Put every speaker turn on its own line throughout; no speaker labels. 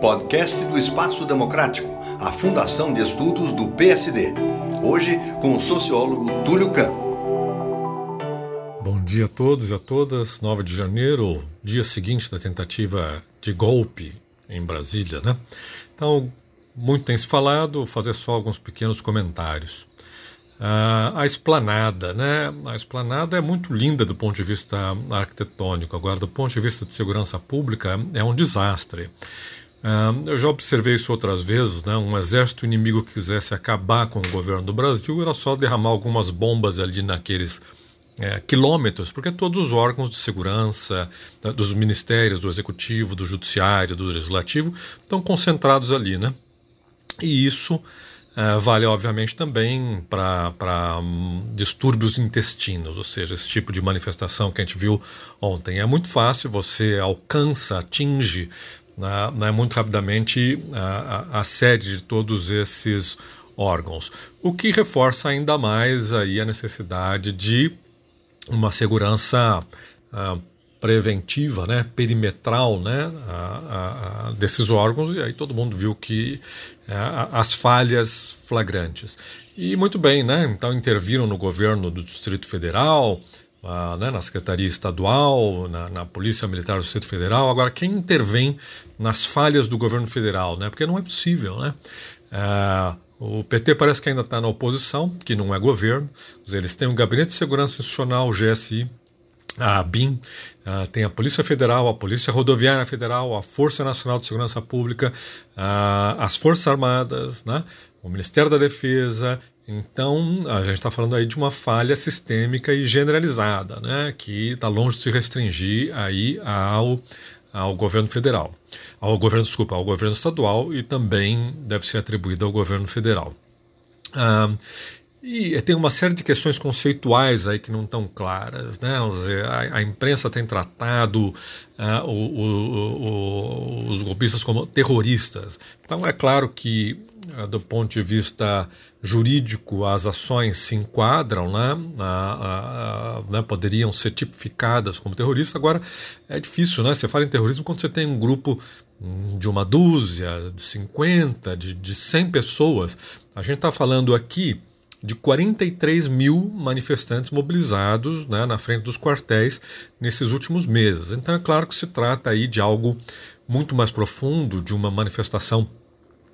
podcast do Espaço Democrático, a Fundação de Estudos do PSD. Hoje com o sociólogo Túlio Cam.
Bom dia a todos e a todas. 9 de janeiro, dia seguinte da tentativa de golpe em Brasília, né? Então, muito tem se falado, vou fazer só alguns pequenos comentários. Uh, a esplanada, né? A esplanada é muito linda do ponto de vista arquitetônico, agora, do ponto de vista de segurança pública, é um desastre. Uh, eu já observei isso outras vezes, né? Um exército inimigo que quisesse acabar com o governo do Brasil era só derramar algumas bombas ali naqueles é, quilômetros, porque todos os órgãos de segurança, dos ministérios, do executivo, do judiciário, do legislativo, estão concentrados ali, né? E isso Uh, vale, obviamente, também para um, distúrbios intestinos, ou seja, esse tipo de manifestação que a gente viu ontem. É muito fácil, você alcança, atinge né, né, muito rapidamente a, a, sede de todos esses órgãos, o que reforça ainda mais aí a necessidade de uma segurança uh, preventiva, né, perimetral, né, a, a, desses órgãos e aí todo mundo viu que é, as falhas flagrantes. E muito bem, né, então interviram no governo do Distrito Federal, né, na Secretaria Estadual, na, na, Polícia Militar do Distrito Federal. Agora, quem intervém nas falhas do governo federal, né, porque não é possível, né? É, o PT parece que ainda está na oposição, que não é governo. Eles têm o Gabinete de Segurança Institucional, o GSI, a uh, tem a Polícia Federal, a Polícia Rodoviária Federal, a Força Nacional de Segurança Pública, as Forças Armadas, né, o Ministério da Defesa. Então, a gente está falando aí de uma falha sistêmica e generalizada, né, que está longe de se restringir aí ao, ao governo federal, ao governo, desculpa, ao governo estadual e também deve ser atribuída ao governo federal. Uh, e tem uma série de questões conceituais aí que não estão claras. Né? A, imprensa tem tratado uh, o, o, o, os golpistas como terroristas. Então, é claro que, uh, do ponto de vista jurídico, as ações se enquadram, né? Uh, né? poderiam ser tipificadas como terroristas. Agora, é difícil, né? Você fala em terrorismo quando você tem um grupo hum, de uma dúzia, de 50, de, de 100 pessoas. A gente está falando aqui de 43 mil manifestantes mobilizados né, na frente dos quartéis nesses últimos meses. Então é claro que se trata aí de algo muito mais profundo, de uma manifestação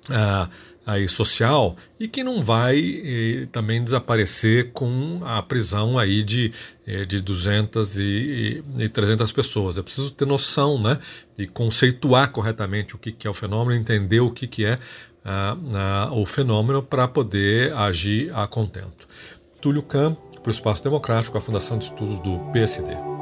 ah, aí social e que não vai eh, também desaparecer com a prisão aí de, eh, de 200 e, e 300 pessoas. É preciso ter noção né, e conceituar corretamente o que, que é o fenômeno, entender o que, que é o fenômeno para poder agir a contento. Túlio Kahn, para o Espaço Democrático, a Fundação de Estudos do PSD.